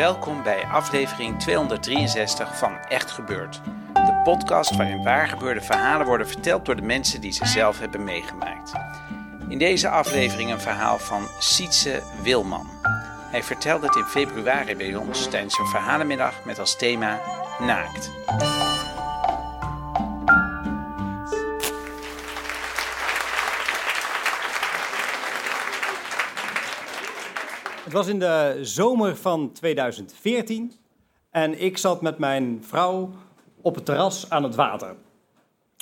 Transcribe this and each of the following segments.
Welkom bij aflevering 263 van Echt Gebeurd. De podcast waarin waargebeurde verhalen worden verteld door de mensen die ze zelf hebben meegemaakt. In deze aflevering een verhaal van Sietse Wilman. Hij vertelde het in februari bij ons tijdens een verhalenmiddag met als thema Naakt. Het was in de zomer van 2014 en ik zat met mijn vrouw op het terras aan het water.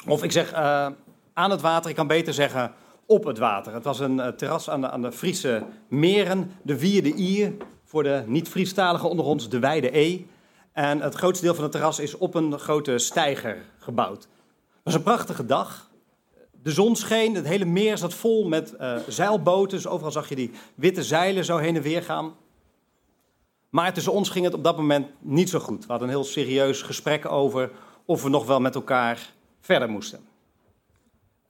Of ik zeg uh, aan het water, ik kan beter zeggen op het water. Het was een uh, terras aan de, aan de Friese meren, de Vierde Ier, voor de niet-Friestaligen onder ons, de Wijde E. En het grootste deel van het terras is op een grote steiger gebouwd. Het was een prachtige dag. De zon scheen, het hele meer zat vol met uh, zeilboten. Dus overal zag je die witte zeilen zo heen en weer gaan. Maar tussen ons ging het op dat moment niet zo goed. We hadden een heel serieus gesprek over of we nog wel met elkaar verder moesten.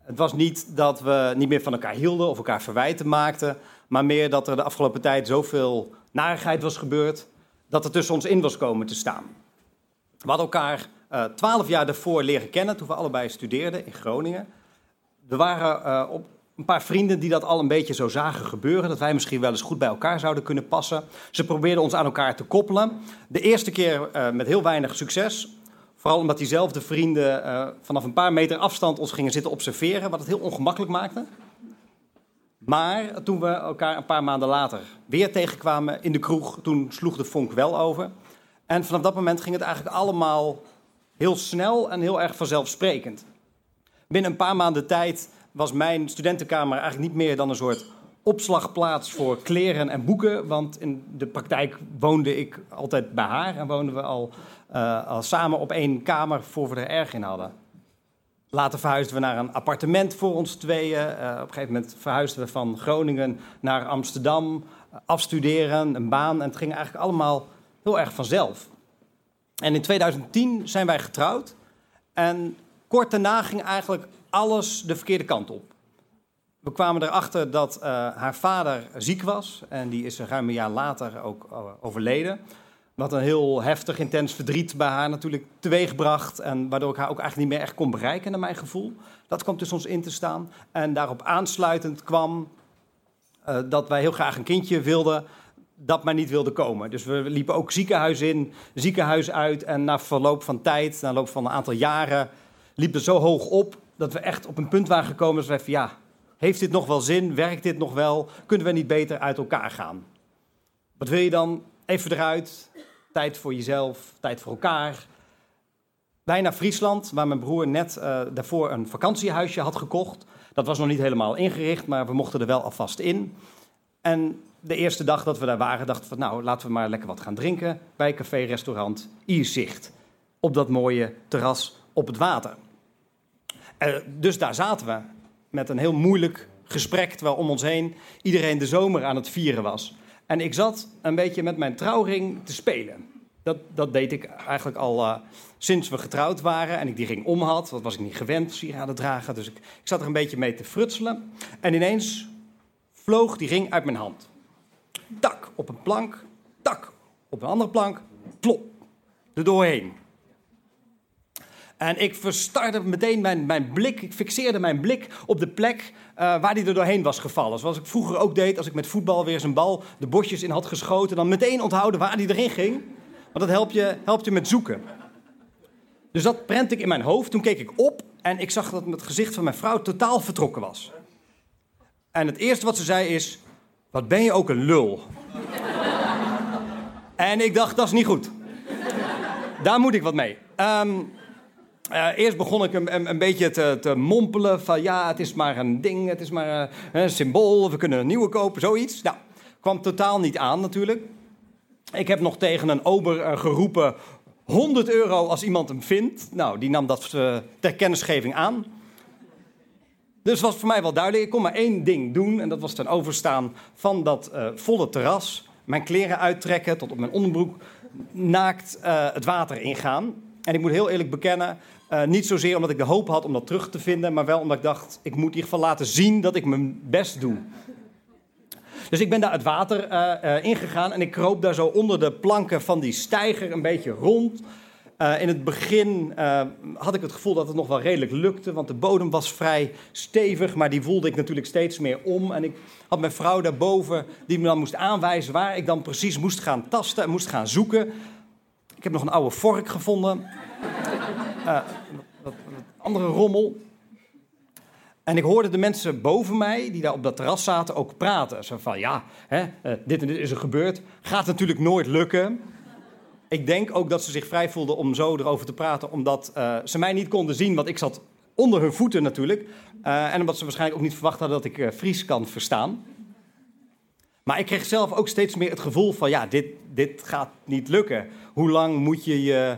Het was niet dat we niet meer van elkaar hielden of elkaar verwijten maakten, maar meer dat er de afgelopen tijd zoveel narigheid was gebeurd dat er tussen ons in was komen te staan. We hadden elkaar eh, twaalf jaar daarvoor leren kennen toen we allebei studeerden in Groningen. Er waren uh, op een paar vrienden die dat al een beetje zo zagen gebeuren. Dat wij misschien wel eens goed bij elkaar zouden kunnen passen. Ze probeerden ons aan elkaar te koppelen. De eerste keer uh, met heel weinig succes. Vooral omdat diezelfde vrienden uh, vanaf een paar meter afstand ons gingen zitten observeren. Wat het heel ongemakkelijk maakte. Maar toen we elkaar een paar maanden later weer tegenkwamen in de kroeg. Toen sloeg de vonk wel over. En vanaf dat moment ging het eigenlijk allemaal heel snel en heel erg vanzelfsprekend. Binnen een paar maanden tijd was mijn studentenkamer eigenlijk niet meer dan een soort opslagplaats voor kleren en boeken. Want in de praktijk woonde ik altijd bij haar en woonden we al, uh, al samen op één kamer voor we er erg in hadden. Later verhuisden we naar een appartement voor ons tweeën. Uh, op een gegeven moment verhuisden we van Groningen naar Amsterdam, afstuderen, een baan. En het ging eigenlijk allemaal heel erg vanzelf. En in 2010 zijn wij getrouwd. En kort daarna ging eigenlijk alles de verkeerde kant op. We kwamen erachter dat uh, haar vader ziek was en die is ruim een jaar later ook uh, overleden. Wat een heel heftig, intens verdriet bij haar natuurlijk teweegbracht en waardoor ik haar ook eigenlijk niet meer echt kon bereiken naar mijn gevoel. Dat kwam tussen ons in te staan en daarop aansluitend kwam uh, dat wij heel graag een kindje wilden dat maar niet wilde komen. Dus we liepen ook ziekenhuis in, ziekenhuis uit en na verloop van tijd, na verloop van een aantal jaren liep het zo hoog op dat we echt op een punt waren gekomen dat we van ja, heeft dit nog wel zin? Werkt dit nog wel? Kunnen we niet beter uit elkaar gaan? Wat wil je dan? Even eruit. Tijd voor jezelf, tijd voor elkaar. Wij naar Friesland, waar mijn broer net uh, daarvoor een vakantiehuisje had gekocht. Dat was nog niet helemaal ingericht, maar we mochten er wel alvast in. En de eerste dag dat we daar waren, dachten we, nou, laten we maar lekker wat gaan drinken bij café-restaurant Ierzicht. Op dat mooie terras op het water. Uh, dus daar zaten we met een heel moeilijk gesprek, terwijl om ons heen iedereen de zomer aan het vieren was. En ik zat een beetje met mijn trouwring te spelen. Dat, dat deed ik eigenlijk al uh, sinds we getrouwd waren en ik die ring om had. Dat was ik niet gewend, sieraden dragen. Dus ik, ik zat er een beetje mee te frutselen. En ineens vloog die ring uit mijn hand. Tak op een plank, tak op een andere plank, plop, er doorheen. En ik verstarde meteen mijn, mijn blik, ik fixeerde mijn blik op de plek uh, waar die er doorheen was gevallen. Zoals ik vroeger ook deed als ik met voetbal weer zijn bal de bosjes in had geschoten. Dan meteen onthouden waar die erin ging. Want dat helpt je, helpt je met zoeken. Dus dat prent ik in mijn hoofd. Toen keek ik op en ik zag dat het gezicht van mijn vrouw totaal vertrokken was. En het eerste wat ze zei is: Wat ben je ook een lul? en ik dacht, dat is niet goed. daar moet ik wat mee. Ehm, eh, eerst begon ik een, een, beetje te, te, mompelen van ja, het is maar een ding, het is maar uh, een symbool, we kunnen een nieuwe kopen, zoiets. Nou, kwam totaal niet aan natuurlijk. Ik heb nog tegen een ober uh, geroepen 100 euro als iemand hem vindt. Nou, die nam dat ter kennisgeving aan. Dus was voor mij wel duidelijk, ik kon maar één ding doen en dat was ten overstaan van dat volle terras. Mijn kleren uittrekken tot op mijn onderbroek, naakt het water ingaan. En ik moet heel eerlijk bekennen, uh, niet zozeer omdat ik de hoop had om dat terug te vinden, maar wel omdat ik dacht, ik moet in ieder geval laten zien dat ik mijn best doe. Dus ik ben daar het water uh, uh, ingegaan en ik kroop daar zo onder de planken van die steiger een beetje rond. in het begin had ik het gevoel dat het nog wel redelijk lukte, want de bodem was vrij stevig, maar die voelde ik natuurlijk steeds meer om. En ik had mijn vrouw daarboven die me dan moest aanwijzen waar ik dan precies moest gaan tasten en moest gaan zoeken. Ik heb nog een oude vork gevonden. Uh, wat, andere rommel. En ik hoorde de mensen boven mij, die daar op dat terras zaten, ook praten. Zo van, ja, hè, uh, dit en dit is er gebeurd. Gaat natuurlijk nooit lukken. Ik denk ook dat ze zich vrij voelden om zo erover te praten, omdat uh, ze mij niet konden zien, want ik zat onder hun voeten natuurlijk. en omdat ze waarschijnlijk ook niet verwacht hadden dat ik Fries kan verstaan. Maar ik kreeg zelf ook steeds meer het gevoel van, ja, dit, dit gaat niet lukken. Hoe lang moet je je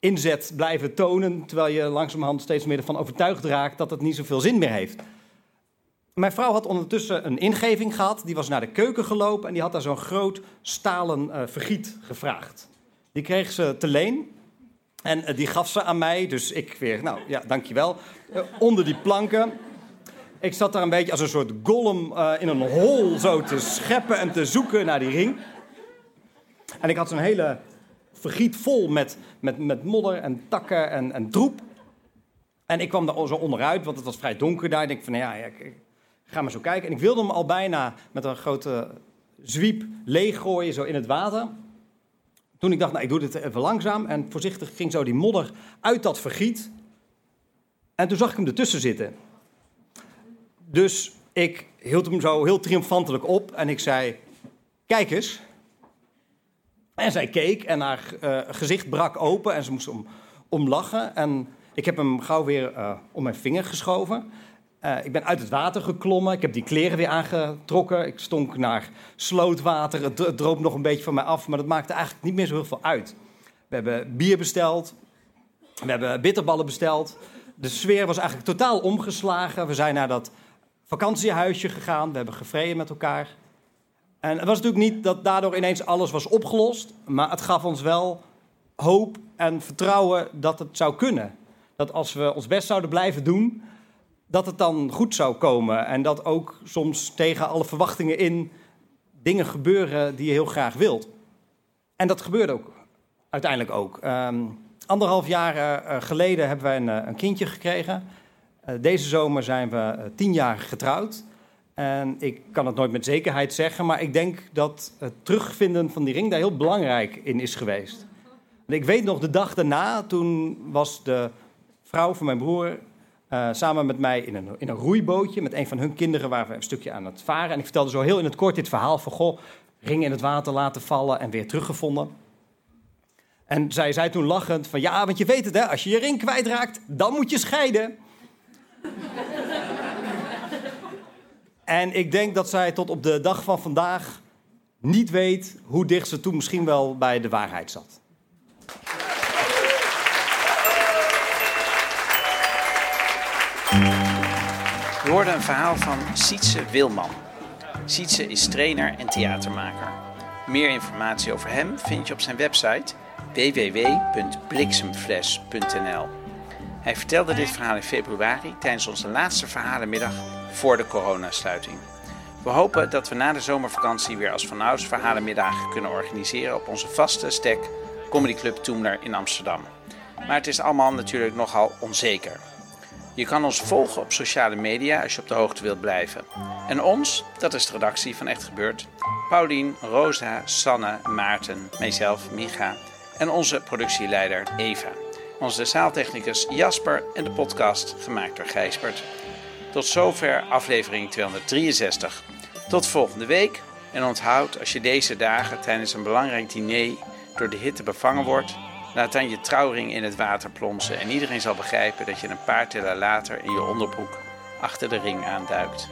inzet blijven tonen, terwijl je langzamerhand steeds meer ervan overtuigd raakt dat het niet zoveel zin meer heeft? Mijn vrouw had ondertussen een ingeving gehad, die was naar de keuken gelopen en die had daar zo'n groot stalen uh, vergiet gevraagd. Die kreeg ze te leen en uh, die gaf ze aan mij, dus ik weer, nou ja, dankjewel, uh, onder die planken. Ik zat daar een beetje als een soort golem in een hol zo te scheppen en te zoeken naar die ring. En ik had zo'n hele vergiet vol met, met, met modder en takken en, en troep. En ik kwam daar zo onderuit, want het was vrij donker daar. Ik denk van, ja, ik, ik ga maar zo kijken. En ik wilde hem al bijna met een grote zwiep leeggooien, zo in het water. Toen ik dacht, nou, ik doe dit even langzaam. En voorzichtig ging zo die modder uit dat vergiet. En toen zag ik hem ertussen zitten. Dus ik hield hem zo heel triomfantelijk op en ik zei: Kijk eens. En zij keek en haar uh, gezicht brak open en ze moest om, om lachen. En ik heb hem gauw weer uh, om mijn vinger geschoven. Uh, ik ben uit het water geklommen. Ik heb die kleren weer aangetrokken. Ik stonk naar slootwater. Het, het droop nog een beetje van mij af, maar dat maakte eigenlijk niet meer zo heel veel uit. We hebben bier besteld. We hebben bitterballen besteld. De sfeer was eigenlijk totaal omgeslagen. We zijn naar dat vakantiehuisje gegaan. We hebben gevreden met elkaar. En het was natuurlijk niet dat daardoor ineens alles was opgelost, maar het gaf ons wel hoop en vertrouwen dat het zou kunnen. Dat als we ons best zouden blijven doen, dat het dan goed zou komen. En dat ook soms tegen alle verwachtingen in dingen gebeuren die je heel graag wilt. En dat gebeurde ook uiteindelijk ook. Um, anderhalf jaar uh, geleden hebben wij een, uh, een kindje gekregen. Uh, deze zomer zijn we tien jaar getrouwd. En ik kan het nooit met zekerheid zeggen, maar ik denk dat het terugvinden van die ring daar heel belangrijk in is geweest. Ik weet nog de dag daarna, toen was de vrouw van mijn broer uh, samen met mij in een, in een roeibootje. Met een van hun kinderen waren we een stukje aan het varen. En ik vertelde zo heel in het kort dit verhaal van, goh, ring in het water laten vallen en weer teruggevonden. En zij zei toen lachend van, ja, want je weet het hè, als je je ring kwijtraakt, dan moet je scheiden. En ik denk dat zij tot op de dag van vandaag niet weet hoe dicht ze toen misschien wel bij de waarheid zat. We hoorden een verhaal van Sietse Wilman. Sietse is trainer en theatermaker. Meer informatie over hem vind je op zijn website www.bliksemfles.nl. Hij vertelde dit verhaal in februari tijdens onze laatste verhalenmiddag voor de coronasluiting. We hopen dat we na de zomervakantie weer als vanouds verhalenmiddagen kunnen organiseren op onze vaste stek Comedy Club Toemler in Amsterdam. Maar het is allemaal natuurlijk nogal onzeker. Je kan ons volgen op sociale media als je op de hoogte wilt blijven. En ons, dat is de redactie van Echt Gebeurd. Paulien, Rosa, Sanne, Maarten, mijzelf, Micha en onze productieleider Eva. Onze zaaltechnicus Jasper en de podcast gemaakt door Gijsbert. Tot zover aflevering 263. Tot volgende week. En onthoud als je deze dagen tijdens een belangrijk diner door de hitte bevangen wordt, Laat dan je trouwring in het water plonsen en iedereen zal begrijpen dat je een paar tellen later in je onderbroek achter de ring aanduikt.